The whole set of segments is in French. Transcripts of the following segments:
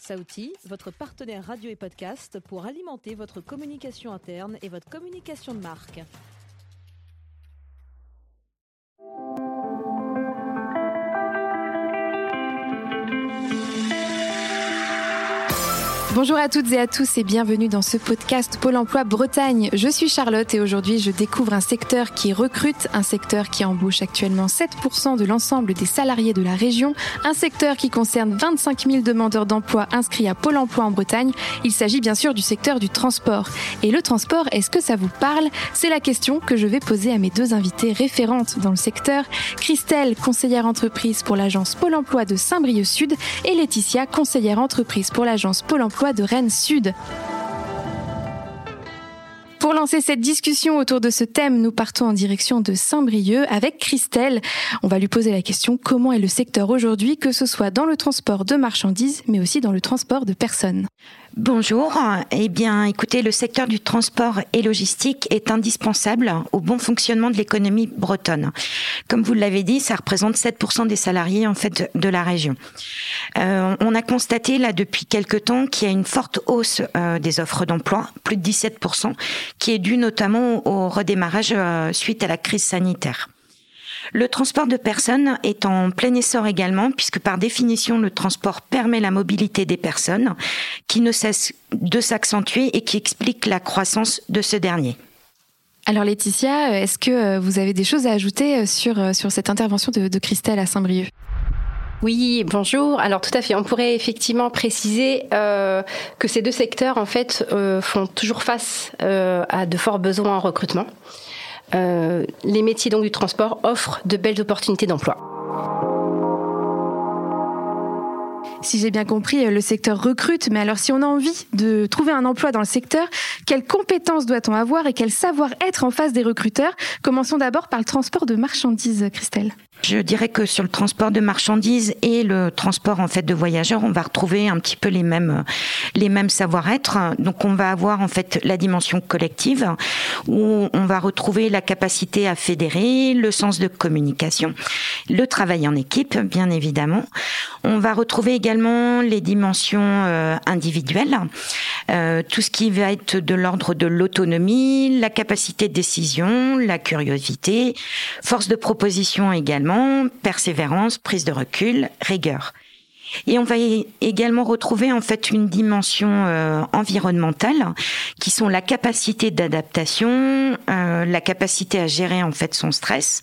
Saouti, votre partenaire radio et podcast pour alimenter votre communication interne et votre communication de marque. Bonjour à toutes et à tous et bienvenue dans ce podcast Pôle emploi Bretagne. Je suis Charlotte et aujourd'hui je découvre un secteur qui recrute, un secteur qui embauche actuellement 7% de l'ensemble des salariés de la région, un secteur qui concerne 25 000 demandeurs d'emploi inscrits à Pôle emploi en Bretagne. Il s'agit bien sûr du secteur du transport. Et le transport, est-ce que ça vous parle? C'est la question que je vais poser à mes deux invités référentes dans le secteur. Christelle, conseillère entreprise pour l'agence Pôle emploi de Saint-Brieuc Sud et Laetitia, conseillère entreprise pour l'agence Pôle emploi de Rennes Sud. Pour lancer cette discussion autour de ce thème, nous partons en direction de Saint-Brieuc avec Christelle. On va lui poser la question comment est le secteur aujourd'hui, que ce soit dans le transport de marchandises, mais aussi dans le transport de personnes? Bonjour. Eh bien, écoutez, le secteur du transport et logistique est indispensable au bon fonctionnement de l'économie bretonne. Comme vous l'avez dit, ça représente 7% des salariés en fait de la région. Euh, on a constaté là depuis quelques temps qu'il y a une forte hausse euh, des offres d'emploi, plus de 17%, qui est due notamment au redémarrage euh, suite à la crise sanitaire. Le transport de personnes est en plein essor également, puisque par définition, le transport permet la mobilité des personnes, qui ne cesse de s'accentuer et qui explique la croissance de ce dernier. Alors Laetitia, est-ce que vous avez des choses à ajouter sur, sur cette intervention de, de Christelle à Saint-Brieuc? Oui, bonjour. Alors tout à fait, on pourrait effectivement préciser euh, que ces deux secteurs en fait euh, font toujours face euh, à de forts besoins en recrutement. Euh, les métiers donc du transport offrent de belles opportunités d'emploi. Si j'ai bien compris, le secteur recrute, mais alors si on a envie de trouver un emploi dans le secteur, quelles compétences doit-on avoir et quel savoir-être en face des recruteurs? Commençons d'abord par le transport de marchandises, Christelle. Je dirais que sur le transport de marchandises et le transport en fait de voyageurs, on va retrouver un petit peu les mêmes les mêmes savoir-être. Donc on va avoir en fait la dimension collective où on va retrouver la capacité à fédérer, le sens de communication, le travail en équipe bien évidemment. On va retrouver également les dimensions euh, individuelles, euh, tout ce qui va être de l'ordre de l'autonomie, la capacité de décision, la curiosité, force de proposition également persévérance, prise de recul, rigueur. Et on va également retrouver en fait une dimension euh, environnementale qui sont la capacité d'adaptation, euh, la capacité à gérer en fait son stress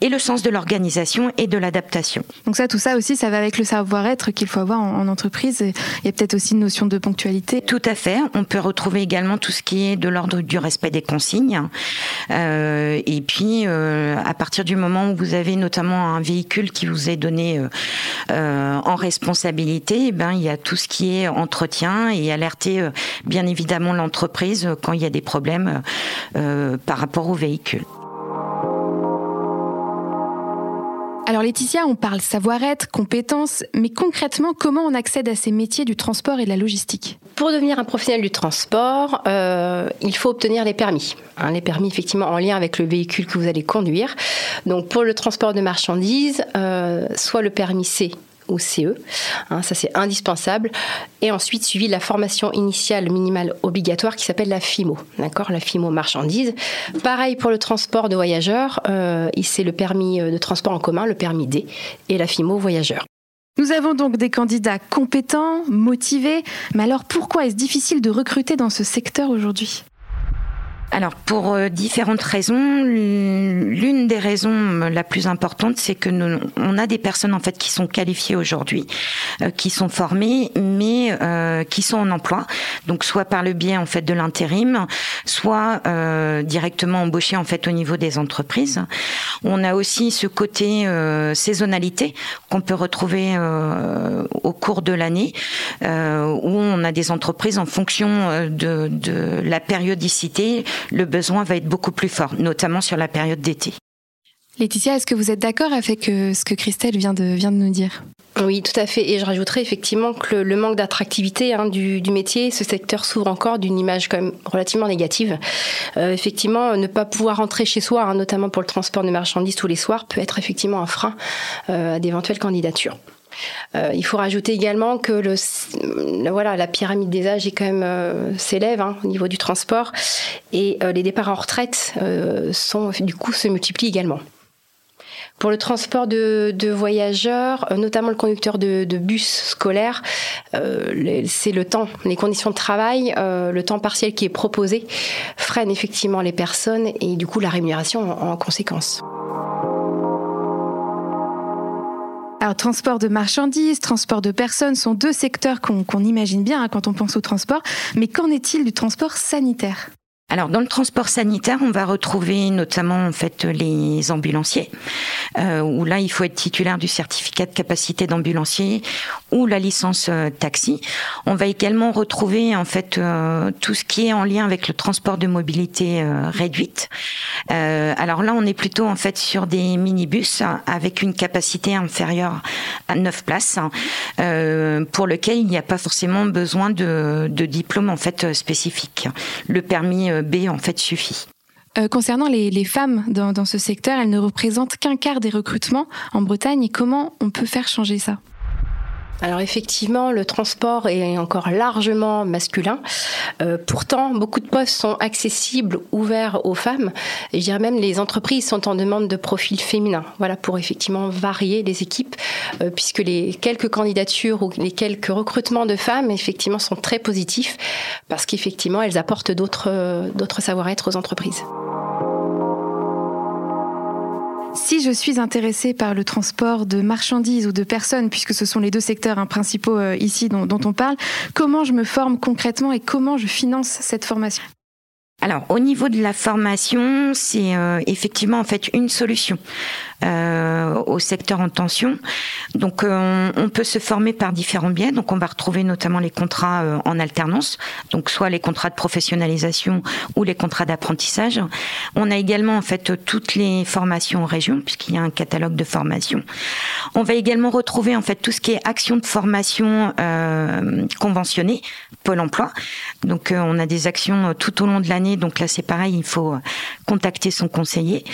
et le sens de l'organisation et de l'adaptation. Donc ça, tout ça aussi, ça va avec le savoir-être qu'il faut avoir en, entreprise. Il y a peut-être aussi une notion de ponctualité. Tout à fait. On peut retrouver également tout ce qui est de l'ordre du respect des consignes. Euh, et puis, euh, à partir du moment où vous avez notamment un véhicule qui vous est donné euh, euh en responsabilité, eh ben il y a tout ce qui est entretien et alerter euh, bien évidemment l'entreprise quand il y a des problèmes euh, par rapport au véhicule. Alors Laetitia, on parle savoir-être, compétences, mais concrètement, comment on accède à ces métiers du transport et de la logistique? Pour devenir un professionnel du transport, euh, il faut obtenir les permis. Hein, les permis effectivement en lien avec le véhicule que vous allez conduire. Donc pour le transport de marchandises, euh, soit le permis C au CE. Hein, ça, c'est indispensable. Et ensuite, suivi la formation initiale minimale obligatoire qui s'appelle la FIMO. D'accord La FIMO marchandise. Pareil pour le transport de voyageurs. Euh, c'est le permis euh, de transport en commun, le permis D, et la FIMO voyageurs. Nous avons donc des candidats compétents, motivés. Mais alors, pourquoi est-ce difficile de recruter dans ce secteur aujourd'hui? Alors pour euh, différentes raisons, l'une des raisons la plus importante, c'est que nous, on a des personnes en fait qui sont qualifiées aujourd'hui, euh, qui sont formées, mais euh, qui sont en emploi, donc soit par le biais en fait de l'intérim, soit directement embauchées en fait au niveau des entreprises. On a aussi ce côté saisonnalité qu'on peut retrouver au cours de l'année, où on a des entreprises en fonction de, de la périodicité le besoin va être beaucoup plus fort, notamment sur la période d'été. Laetitia, est-ce que vous êtes d'accord avec euh, ce que Christelle vient de, vient de nous dire? Oui, tout à fait. Et je rajouterais effectivement que le, manque d'attractivité hein, du, métier, ce secteur s'ouvre encore d'une image quand même relativement négative. Euh, effectivement, ne pas pouvoir rentrer chez soi, hein, notamment pour le transport de marchandises tous les soirs, peut être effectivement un frein euh, à d'éventuelles candidatures. Il faut rajouter également que voilà, la pyramide des âges est quand même s'élève hein, au niveau du transport et les départs en retraite sont du coup se multiplient également. Pour le transport de, voyageurs, euh, notamment le conducteur de, bus scolaire, euh, c'est le temps, les conditions de travail, euh, le temps partiel qui est proposé freine effectivement les personnes et du coup la rémunération en, conséquence. Alors, transport de marchandises, transport de personnes sont deux secteurs qu'on imagine bien hein, quand on pense au transport. Mais qu'en est-il du transport sanitaire? Alors dans le transport sanitaire, on va retrouver notamment en fait les ambulanciers, euh, où là il faut être titulaire du certificat de capacité d'ambulancier ou la licence euh, taxi. On va également retrouver en fait euh, tout ce qui est en lien avec le transport de mobilité réduite. alors là, on est plutôt en fait sur des minibus avec une capacité inférieure à 9 places, pour lequel il n'y a pas forcément besoin de, de diplôme en fait spécifique. Le permis B en fait suffit. Euh, concernant les, femmes dans, dans, ce secteur, elles ne représentent qu'un quart des recrutements en Bretagne. comment on peut faire changer ça? Alors effectivement, le transport est encore largement masculin. Euh, pourtant, beaucoup de postes sont accessibles, ouverts aux femmes. Et je dirais même les entreprises sont en demande de profils féminins. Voilà pour effectivement varier les équipes, euh, puisque les quelques candidatures ou les quelques recrutements de femmes effectivement sont très positifs parce qu'effectivement elles apportent d'autres d'autres savoir-être aux entreprises. Si je suis intéressée par le transport de marchandises ou de personnes, puisque ce sont les deux secteurs hein, principaux euh, ici dont, on parle, comment je me forme concrètement et comment je finance cette formation? Alors, au niveau de la formation, c'est euh, effectivement en fait une solution. Euh, au secteur en tension. Donc euh, on, peut se former par différents biais. Donc on va retrouver notamment les contrats en alternance, donc soit les contrats de professionnalisation ou les contrats d'apprentissage. On a également en fait toutes les formations en région puisqu'il y a un catalogue de formations. On va également retrouver en fait tout ce qui est action de formation euh, conventionnée, Pôle Emploi. Donc on a des actions tout au long de l'année. Donc là c'est pareil, il faut contacter son conseiller.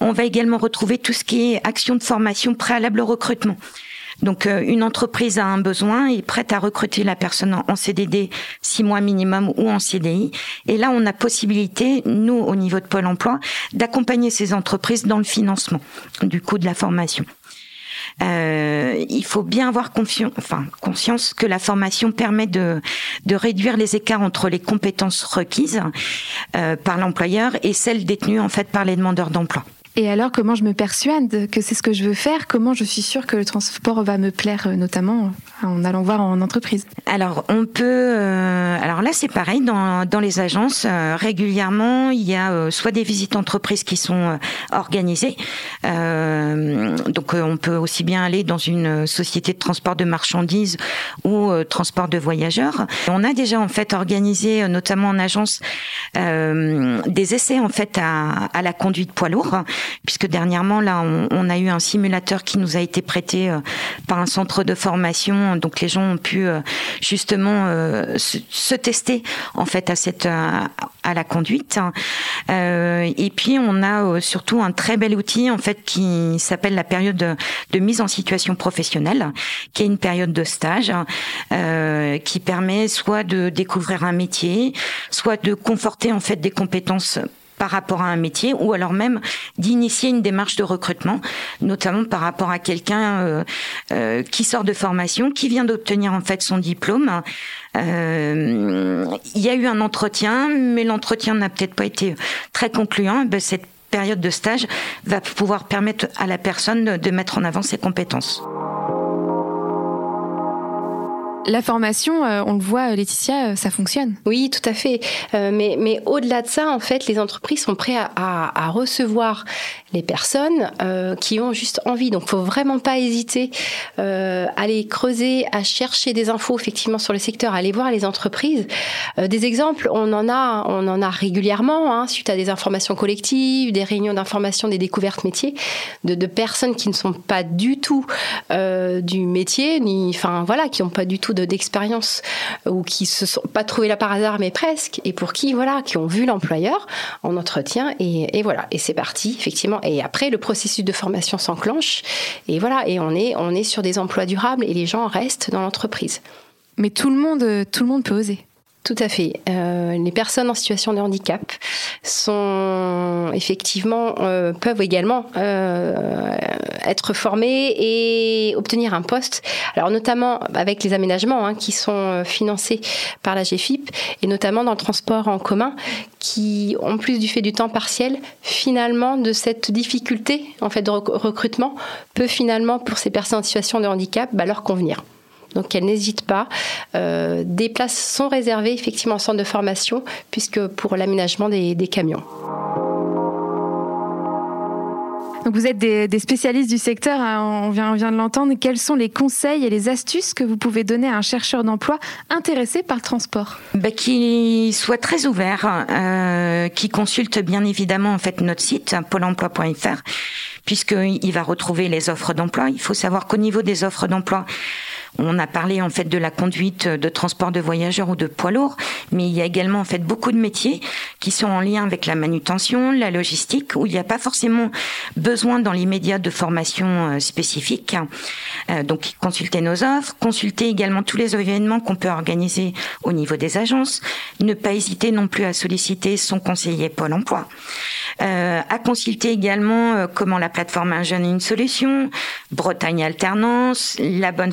On va également retrouver tout ce qui est action de formation préalable au recrutement. Donc euh, une entreprise a un besoin, est prête à recruter la personne en CDD six mois minimum ou en CDI. Et là, on a possibilité, nous, au niveau de Pôle Emploi, d'accompagner ces entreprises dans le financement du coût de la formation. Euh, il faut bien avoir enfin, conscience que la formation permet de, de réduire les écarts entre les compétences requises euh, par l'employeur et celles détenues en fait par les demandeurs d'emploi. Et alors, comment je me persuade que c'est ce que je veux faire? Comment je suis sûre que le transport va me plaire, euh, notamment euh, en allant voir en entreprise? Alors, on peut. Euh, alors là, c'est pareil. Dans, dans les agences, régulièrement, il y a soit des visites entreprises qui sont organisées. donc, on peut aussi bien aller dans une société de transport de marchandises ou transport de voyageurs. On a déjà en fait organisé, notamment en agence, des essais en fait à, à la conduite poids lourd puisque dernièrement là on, a eu un simulateur qui nous a été prêté euh, par un centre de formation, donc les gens ont pu euh, justement euh, se, tester en fait à cette à la conduite. et puis on a surtout un très bel outil en fait qui s'appelle la période de, mise en situation professionnelle, qui est une période de stage qui permet soit de découvrir un métier, soit de conforter en fait des compétences par rapport à un métier ou alors même d'initier une démarche de recrutement, notamment par rapport à quelqu'un euh, euh, qui sort de formation, qui vient d'obtenir en fait son diplôme. Euh, il y a eu un entretien, mais l'entretien n'a peut-être pas été très concluant. Ben, cette période de stage va pouvoir permettre à la personne de mettre en avant ses compétences. La formation, euh, on le voit, Laetitia, euh, ça fonctionne. Oui, tout à fait. Euh, mais mais au-delà de ça, en fait, les entreprises sont prêtes à, à, recevoir les personnes qui ont juste envie. Donc, faut vraiment pas hésiter à aller creuser, à chercher des infos effectivement sur le secteur, à aller voir les entreprises. des exemples, on en a, on en a régulièrement hein, suite à des informations collectives, des réunions d'information, des découvertes métiers, de, de, personnes qui ne sont pas du tout du métier, ni, enfin voilà, qui n'ont pas du tout d'expérience ou qui se sont pas trouvés là par hasard, mais presque, et pour qui, voilà, qui ont vu l'employeur en entretien, et, voilà, et c'est parti, effectivement. Et après, le processus de formation s'enclenche, et voilà, et on est, on est sur des emplois durables, et les gens restent dans l'entreprise. Mais tout le monde, tout le monde peut oser. Tout à fait. Euh, les personnes en situation de handicap sont effectivement euh, peuvent également euh, être formées et obtenir un poste. Alors notamment avec les aménagements hein, qui sont financés par la GFIP et notamment dans le transport en commun, qui en plus du fait du temps partiel, finalement de cette difficulté en fait de recrutement peut finalement pour ces personnes en situation de handicap bah, leur convenir. Donc elle n'hésite pas. Euh, des places sont réservées effectivement en centre de formation puisque pour l'aménagement des, camions. Donc vous êtes des, spécialistes du secteur, hein, on, vient, on vient de l'entendre. Quels sont les conseils et les astuces que vous pouvez donner à un chercheur d'emploi intéressé par le transport? Bah, Qu'il soit très ouvert, euh, qui consulte bien évidemment en fait notre site pôle emploi.fr puisqu'il va retrouver les offres d'emploi. Il faut savoir qu'au niveau des offres d'emploi, on a parlé en fait de la conduite de transport de voyageurs ou de poids lourds, mais il y a également en fait beaucoup de métiers qui sont en lien avec la manutention, la logistique, où il n'y a pas forcément besoin dans l'immédiat de formation euh, spécifique. Euh, donc consultez nos offres, consultez également tous les événements qu'on peut organiser au niveau des agences. Ne pas hésiter non plus à solliciter son conseiller Pôle Emploi. Euh, à consulter également comment la plateforme Un jeune une solution, Bretagne Alternance, la bonne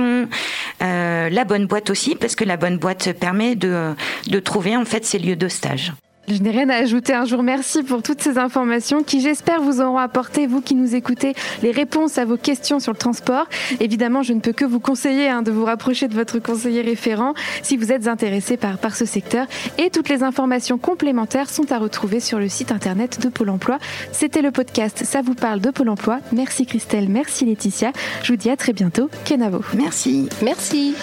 euh, la bonne boîte aussi, parce que la bonne boîte permet de, de trouver en fait ces lieux de stage. Je n'ai rien à ajouter. Un jour, merci pour toutes ces informations qui, j'espère, vous auront apporté, vous qui nous écoutez, les réponses à vos questions sur le transport. Évidemment, je ne peux que vous conseiller hein, de vous rapprocher de votre conseiller référent si vous êtes intéressé par, par ce secteur. Et toutes les informations complémentaires sont à retrouver sur le site internet de Pôle emploi. C'était le podcast Ça vous parle de Pôle emploi. Merci Christelle, merci Laetitia. Je vous dis à très bientôt. Kenavo. Merci. Merci.